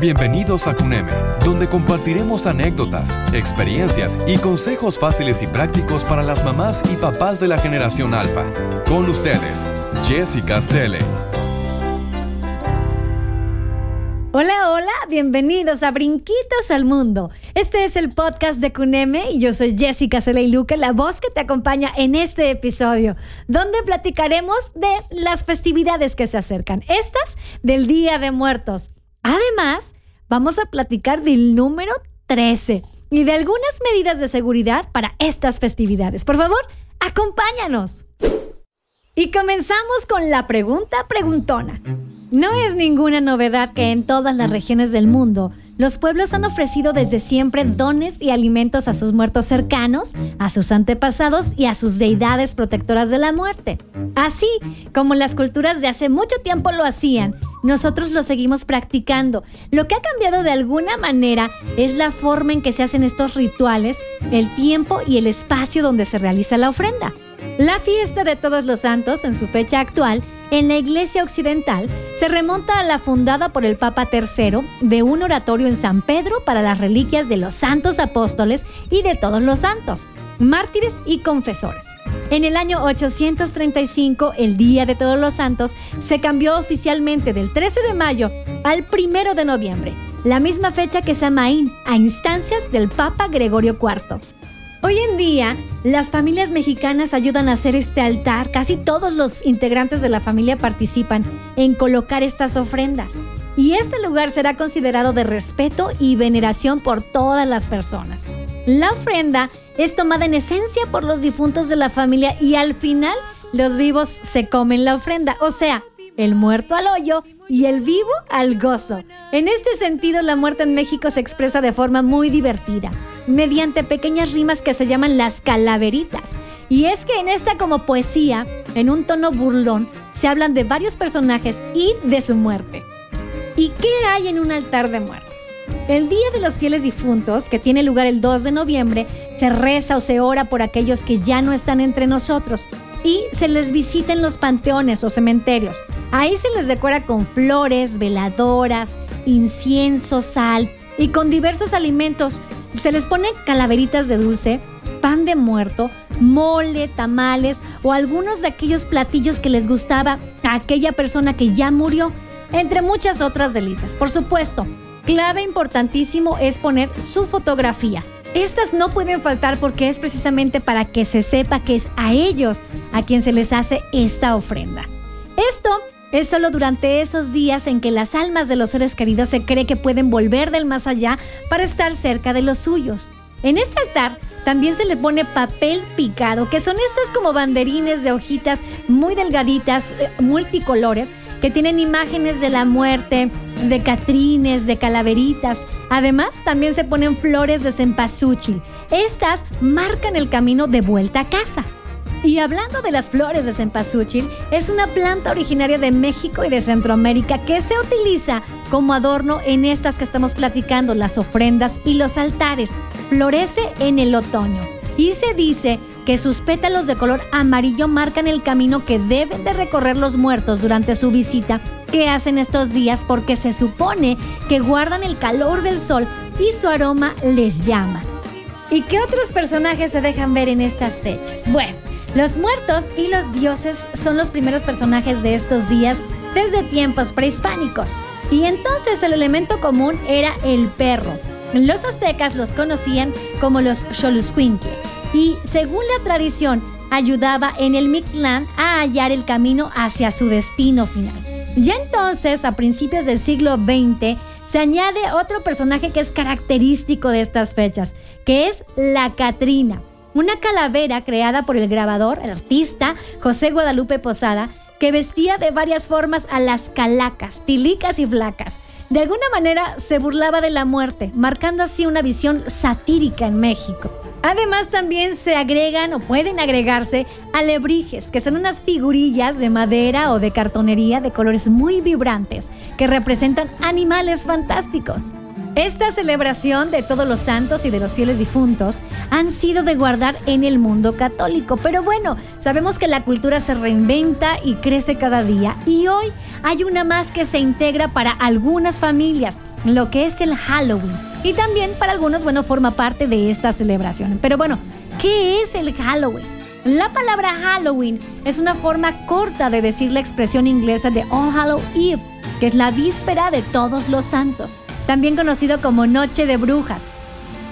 Bienvenidos a CUNEME, donde compartiremos anécdotas, experiencias y consejos fáciles y prácticos para las mamás y papás de la generación alfa. Con ustedes, Jessica Selle. Hola, hola, bienvenidos a Brinquitos al Mundo. Este es el podcast de CUNEME y yo soy Jessica Selle Luque, la voz que te acompaña en este episodio, donde platicaremos de las festividades que se acercan, estas del Día de Muertos. Además, vamos a platicar del número 13 y de algunas medidas de seguridad para estas festividades. Por favor, acompáñanos. Y comenzamos con la pregunta preguntona. No es ninguna novedad que en todas las regiones del mundo los pueblos han ofrecido desde siempre dones y alimentos a sus muertos cercanos, a sus antepasados y a sus deidades protectoras de la muerte. Así como las culturas de hace mucho tiempo lo hacían, nosotros lo seguimos practicando. Lo que ha cambiado de alguna manera es la forma en que se hacen estos rituales, el tiempo y el espacio donde se realiza la ofrenda. La fiesta de todos los santos, en su fecha actual, en la Iglesia Occidental, se remonta a la fundada por el Papa III de un oratorio en San Pedro para las reliquias de los santos apóstoles y de todos los santos, mártires y confesores. En el año 835, el Día de Todos los Santos, se cambió oficialmente del 13 de mayo al 1 de noviembre, la misma fecha que Samaín, a instancias del Papa Gregorio IV. Hoy en día, las familias mexicanas ayudan a hacer este altar. Casi todos los integrantes de la familia participan en colocar estas ofrendas. Y este lugar será considerado de respeto y veneración por todas las personas. La ofrenda es tomada en esencia por los difuntos de la familia y al final los vivos se comen la ofrenda. O sea, el muerto al hoyo y el vivo al gozo. En este sentido, la muerte en México se expresa de forma muy divertida, mediante pequeñas rimas que se llaman las calaveritas. Y es que en esta como poesía, en un tono burlón, se hablan de varios personajes y de su muerte. ¿Y qué hay en un altar de muertos? El Día de los Fieles Difuntos, que tiene lugar el 2 de noviembre, se reza o se ora por aquellos que ya no están entre nosotros y se les visita en los panteones o cementerios. Ahí se les decora con flores, veladoras, incienso, sal y con diversos alimentos. Se les pone calaveritas de dulce, pan de muerto, mole, tamales o algunos de aquellos platillos que les gustaba a aquella persona que ya murió, entre muchas otras delicias. Por supuesto, clave importantísimo es poner su fotografía. Estas no pueden faltar porque es precisamente para que se sepa que es a ellos a quien se les hace esta ofrenda. Esto es solo durante esos días en que las almas de los seres queridos se cree que pueden volver del más allá para estar cerca de los suyos. En este altar también se le pone papel picado, que son estas como banderines de hojitas muy delgaditas, eh, multicolores, que tienen imágenes de la muerte, de catrines, de calaveritas. Además, también se ponen flores de cempasúchil. Estas marcan el camino de vuelta a casa. Y hablando de las flores de cempasúchil, es una planta originaria de México y de Centroamérica que se utiliza como adorno en estas que estamos platicando, las ofrendas y los altares. Florece en el otoño y se dice que sus pétalos de color amarillo marcan el camino que deben de recorrer los muertos durante su visita que hacen estos días porque se supone que guardan el calor del sol y su aroma les llama. ¿Y qué otros personajes se dejan ver en estas fechas? Bueno, los muertos y los dioses son los primeros personajes de estos días desde tiempos prehispánicos. Y entonces el elemento común era el perro. Los aztecas los conocían como los Xoloscuincle y según la tradición ayudaba en el Mictlán a hallar el camino hacia su destino final. Ya entonces, a principios del siglo XX, se añade otro personaje que es característico de estas fechas, que es la Catrina, una calavera creada por el grabador, el artista José Guadalupe Posada, que vestía de varias formas a las calacas, tilicas y flacas. De alguna manera se burlaba de la muerte, marcando así una visión satírica en México. Además también se agregan o pueden agregarse alebrijes, que son unas figurillas de madera o de cartonería de colores muy vibrantes que representan animales fantásticos. Esta celebración de todos los santos y de los fieles difuntos han sido de guardar en el mundo católico. Pero bueno, sabemos que la cultura se reinventa y crece cada día y hoy hay una más que se integra para algunas familias, lo que es el Halloween. Y también para algunos, bueno, forma parte de esta celebración. Pero bueno, ¿qué es el Halloween? La palabra Halloween es una forma corta de decir la expresión inglesa de All Hallow Eve, que es la víspera de todos los santos también conocido como Noche de Brujas.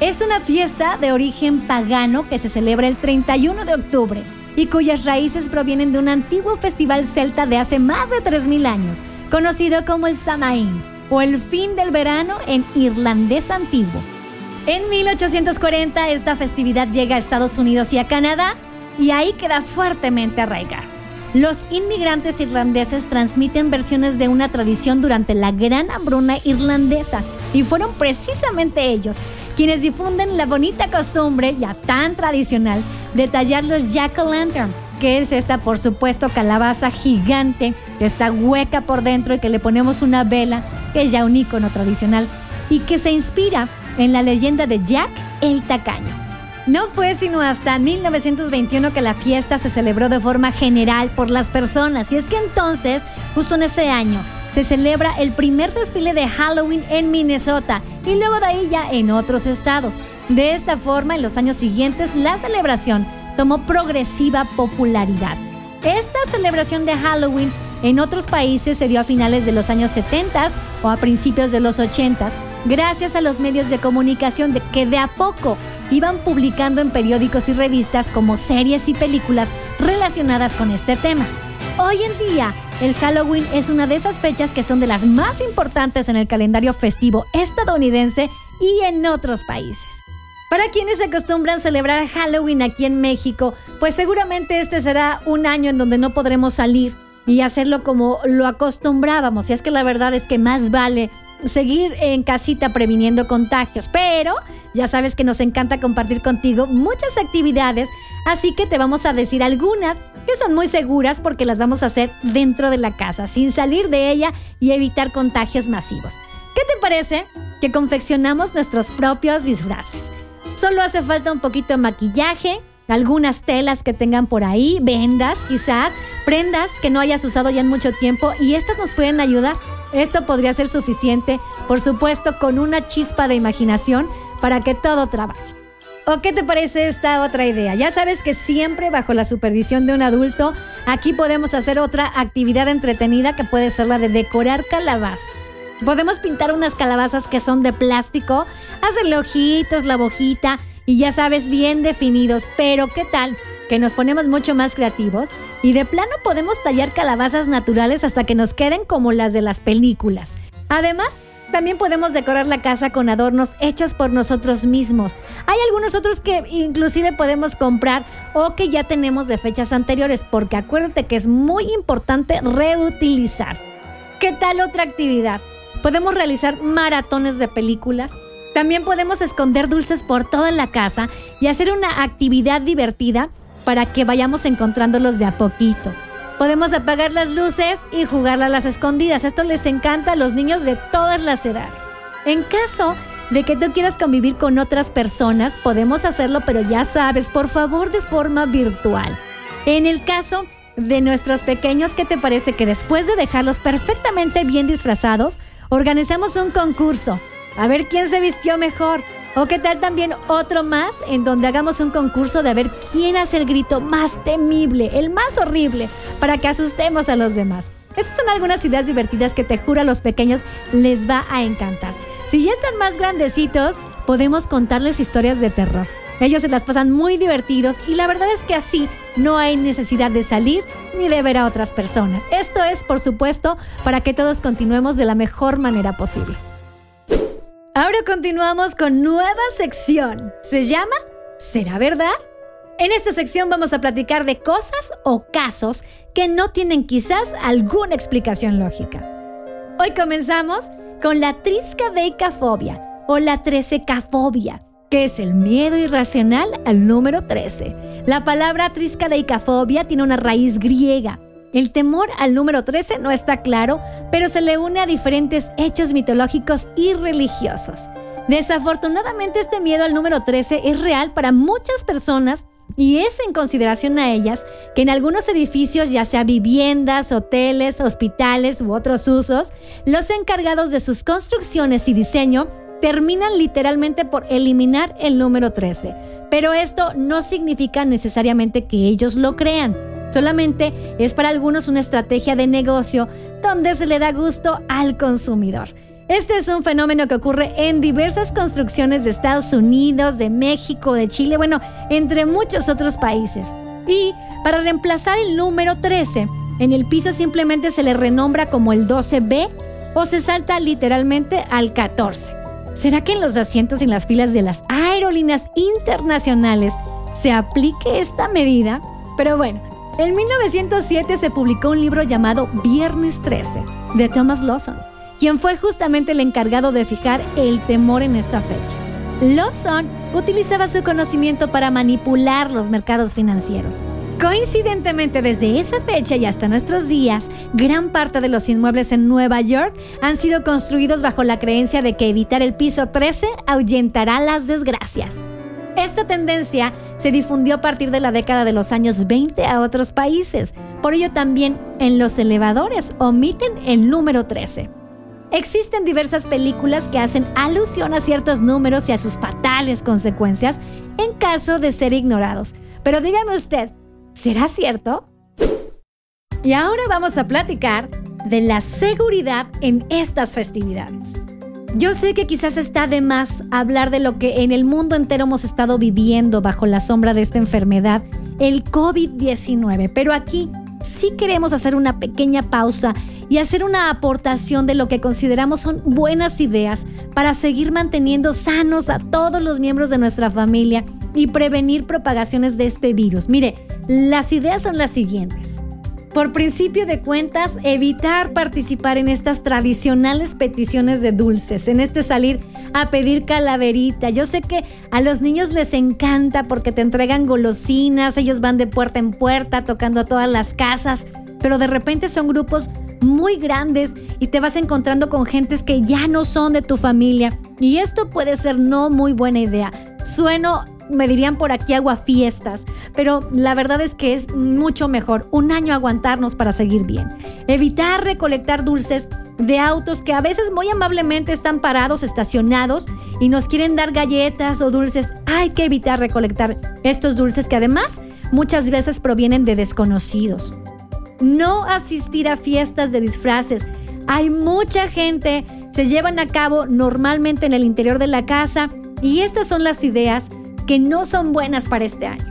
Es una fiesta de origen pagano que se celebra el 31 de octubre y cuyas raíces provienen de un antiguo festival celta de hace más de 3.000 años, conocido como el Samaín, o el fin del verano en irlandés antiguo. En 1840 esta festividad llega a Estados Unidos y a Canadá y ahí queda fuertemente arraigada. Los inmigrantes irlandeses transmiten versiones de una tradición durante la gran hambruna irlandesa y fueron precisamente ellos quienes difunden la bonita costumbre ya tan tradicional de tallar los jack-o'-lantern, que es esta, por supuesto, calabaza gigante que está hueca por dentro y que le ponemos una vela, que es ya un icono tradicional y que se inspira en la leyenda de Jack el Tacaño. No fue sino hasta 1921 que la fiesta se celebró de forma general por las personas y es que entonces, justo en ese año, se celebra el primer desfile de Halloween en Minnesota y luego de ahí ya en otros estados. De esta forma, en los años siguientes, la celebración tomó progresiva popularidad. Esta celebración de Halloween en otros países se dio a finales de los años 70 o a principios de los 80 gracias a los medios de comunicación de que de a poco iban publicando en periódicos y revistas como series y películas relacionadas con este tema. Hoy en día, el Halloween es una de esas fechas que son de las más importantes en el calendario festivo estadounidense y en otros países. Para quienes acostumbran celebrar Halloween aquí en México, pues seguramente este será un año en donde no podremos salir y hacerlo como lo acostumbrábamos. Y es que la verdad es que más vale seguir en casita previniendo contagios, pero ya sabes que nos encanta compartir contigo muchas actividades, así que te vamos a decir algunas que son muy seguras porque las vamos a hacer dentro de la casa, sin salir de ella y evitar contagios masivos. ¿Qué te parece que confeccionamos nuestros propios disfraces? Solo hace falta un poquito de maquillaje, algunas telas que tengan por ahí, vendas quizás, prendas que no hayas usado ya en mucho tiempo y estas nos pueden ayudar. Esto podría ser suficiente, por supuesto, con una chispa de imaginación para que todo trabaje. ¿O qué te parece esta otra idea? Ya sabes que siempre bajo la supervisión de un adulto, aquí podemos hacer otra actividad entretenida que puede ser la de decorar calabazas. Podemos pintar unas calabazas que son de plástico, hacerle ojitos, la bojita y ya sabes bien definidos, pero ¿qué tal? Que nos ponemos mucho más creativos y de plano podemos tallar calabazas naturales hasta que nos queden como las de las películas. Además, también podemos decorar la casa con adornos hechos por nosotros mismos. Hay algunos otros que inclusive podemos comprar o que ya tenemos de fechas anteriores, porque acuérdate que es muy importante reutilizar. ¿Qué tal otra actividad? Podemos realizar maratones de películas. También podemos esconder dulces por toda la casa y hacer una actividad divertida para que vayamos encontrándolos de a poquito. Podemos apagar las luces y jugar a las escondidas. Esto les encanta a los niños de todas las edades. En caso de que tú quieras convivir con otras personas, podemos hacerlo, pero ya sabes, por favor, de forma virtual. En el caso de nuestros pequeños, ¿qué te parece que después de dejarlos perfectamente bien disfrazados, organizamos un concurso? A ver quién se vistió mejor. O qué tal también otro más en donde hagamos un concurso de ver quién hace el grito más temible, el más horrible, para que asustemos a los demás. Esas son algunas ideas divertidas que te juro a los pequeños les va a encantar. Si ya están más grandecitos, podemos contarles historias de terror. Ellos se las pasan muy divertidos y la verdad es que así no hay necesidad de salir ni de ver a otras personas. Esto es, por supuesto, para que todos continuemos de la mejor manera posible. Ahora continuamos con nueva sección. Se llama ¿Será verdad? En esta sección vamos a platicar de cosas o casos que no tienen quizás alguna explicación lógica. Hoy comenzamos con la triscadeicafobia o la trececafobia, que es el miedo irracional al número 13. La palabra triscadeicafobia tiene una raíz griega El temor al número 13 no está claro, pero se le une a diferentes hechos mitológicos y religiosos. Desafortunadamente este miedo al número 13 es real para muchas personas y es en consideración a ellas que en algunos edificios, ya sea viviendas, hoteles, hospitales u otros usos, los encargados de sus construcciones y diseño terminan literalmente por eliminar el número 13. Pero esto no significa necesariamente que ellos lo crean. Solamente es para algunos una estrategia de negocio donde se le da gusto al consumidor. Este es un fenómeno que ocurre en diversas construcciones de Estados Unidos, de México, de Chile, bueno, entre muchos otros países. Y para reemplazar el número 13, en el piso simplemente se le renombra como el 12B o se salta literalmente al 14. ¿Será que en los asientos y en las filas de las aerolíneas internacionales se aplique esta medida? Pero bueno, en 1907 se publicó un libro llamado Viernes 13 de Thomas Lawson, quien fue justamente el encargado de fijar el temor en esta fecha. Lawson utilizaba su conocimiento para manipular los mercados financieros. Coincidentemente, desde esa fecha y hasta nuestros días, gran parte de los inmuebles en Nueva York han sido construidos bajo la creencia de que evitar el piso 13 ahuyentará las desgracias. Esta tendencia se difundió a partir de la década de los años 20 a otros países. Por ello también en los elevadores omiten el número 13. Existen diversas películas que hacen alusión a ciertos números y a sus fatales consecuencias en caso de ser ignorados. Pero dígame usted, ¿será cierto? Y ahora vamos a platicar de la seguridad en estas festividades. Yo sé que quizás está de más hablar de lo que en el mundo entero hemos estado viviendo bajo la sombra de esta enfermedad, el COVID-19, pero aquí sí queremos hacer una pequeña pausa y hacer una aportación de lo que consideramos son buenas ideas para seguir manteniendo sanos a todos los miembros de nuestra familia y prevenir propagaciones de este virus. Mire, las ideas son las siguientes. Por principio de cuentas, evitar participar en estas tradicionales peticiones de dulces, en este salir a pedir calaverita. Yo sé que a los niños les encanta porque te entregan golosinas, ellos van de puerta en puerta tocando a todas las casas, pero de repente son grupos muy grandes y te vas encontrando con gentes que ya no son de tu familia. Y esto puede ser no muy buena idea. Sueno me dirían por aquí fiestas, pero la verdad es que es mucho mejor un año aguantarnos para seguir bien. Evitar recolectar dulces de autos que a veces muy amablemente están parados, estacionados y nos quieren dar galletas o dulces. Hay que evitar recolectar estos dulces que además muchas veces provienen de desconocidos. No asistir a fiestas de disfraces. Hay mucha gente, se llevan a cabo normalmente en el interior de la casa y estas son las ideas que no son buenas para este año.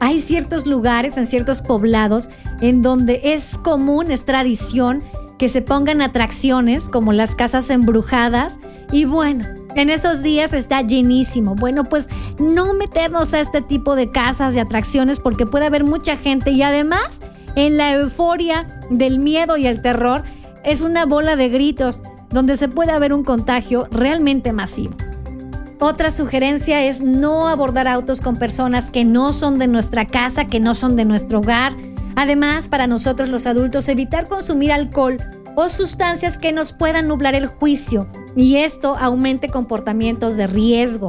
Hay ciertos lugares, en ciertos poblados, en donde es común, es tradición, que se pongan atracciones como las casas embrujadas y bueno, en esos días está llenísimo. Bueno, pues no meternos a este tipo de casas y atracciones porque puede haber mucha gente y además en la euforia del miedo y el terror es una bola de gritos donde se puede haber un contagio realmente masivo. Otra sugerencia es no abordar autos con personas que no son de nuestra casa, que no son de nuestro hogar. Además, para nosotros los adultos, evitar consumir alcohol o sustancias que nos puedan nublar el juicio y esto aumente comportamientos de riesgo.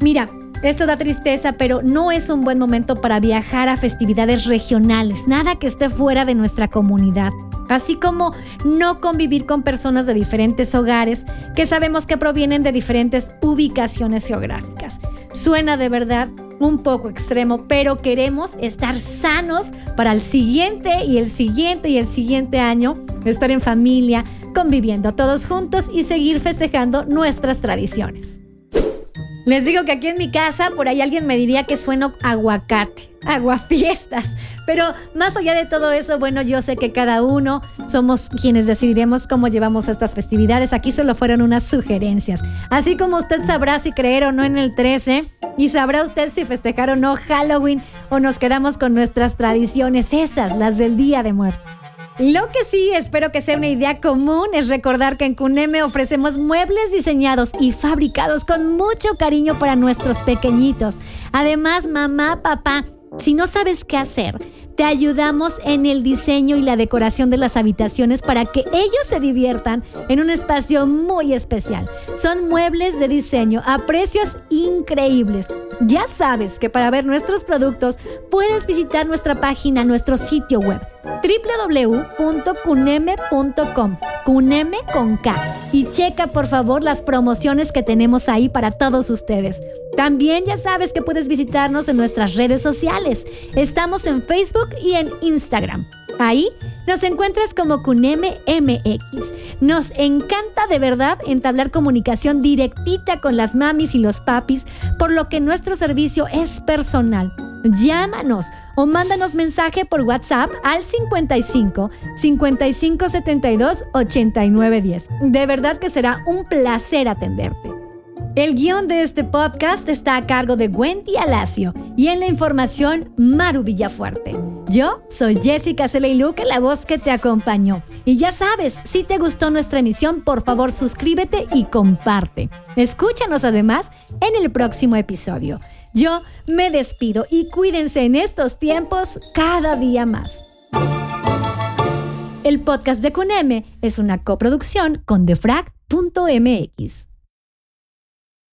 Mira, esto da tristeza, pero no es un buen momento para viajar a festividades regionales, nada que esté fuera de nuestra comunidad así como no convivir con personas de diferentes hogares que sabemos que provienen de diferentes ubicaciones geográficas. Suena de verdad un poco extremo, pero queremos estar sanos para el siguiente y el siguiente y el siguiente año, estar en familia, conviviendo todos juntos y seguir festejando nuestras tradiciones. Les digo que aquí en mi casa por ahí alguien me diría que sueno aguacate, aguafiestas. Pero más allá de todo eso, bueno, yo sé que cada uno somos quienes decidiremos cómo llevamos estas festividades. Aquí solo fueron unas sugerencias. Así como usted sabrá si creer o no en el 13 y sabrá usted si festejar o no Halloween o nos quedamos con nuestras tradiciones, esas, las del Día de Muerte. Lo que sí espero que sea una idea común es recordar que en Cuneme ofrecemos muebles diseñados y fabricados con mucho cariño para nuestros pequeñitos. Además, mamá, papá, Si no sabes qué hacer, te ayudamos en el diseño y la decoración de las habitaciones para que ellos se diviertan en un espacio muy especial. Son muebles de diseño a precios increíbles. Ya sabes que para ver nuestros productos puedes visitar nuestra página, nuestro sitio web www.cuneme.com, Cuneme con K. Y checa por favor las promociones que tenemos ahí para todos ustedes. También ya sabes que puedes visitarnos en nuestras redes sociales. Estamos en Facebook y en Instagram. Ahí nos encuentras como Cuneme MX. Nos encanta de verdad entablar comunicación directita con las mamis y los papis, por lo que nuestro servicio es personal. Llámanos o mándanos mensaje por WhatsApp al 55 55 72 89 10. De verdad que será un placer atenderte. El guion de este podcast está a cargo de Wendy Alacio y en la información Maru Villafuerte. Yo soy Jessica Celeiluque, la voz que te acompañó. Y ya sabes, si te gustó nuestra emisión, por favor suscríbete y comparte. Escúchanos además en el próximo episodio. Yo me despido y cuídense en estos tiempos cada día más. El podcast de Cuneme es una coproducción con defrag.mx.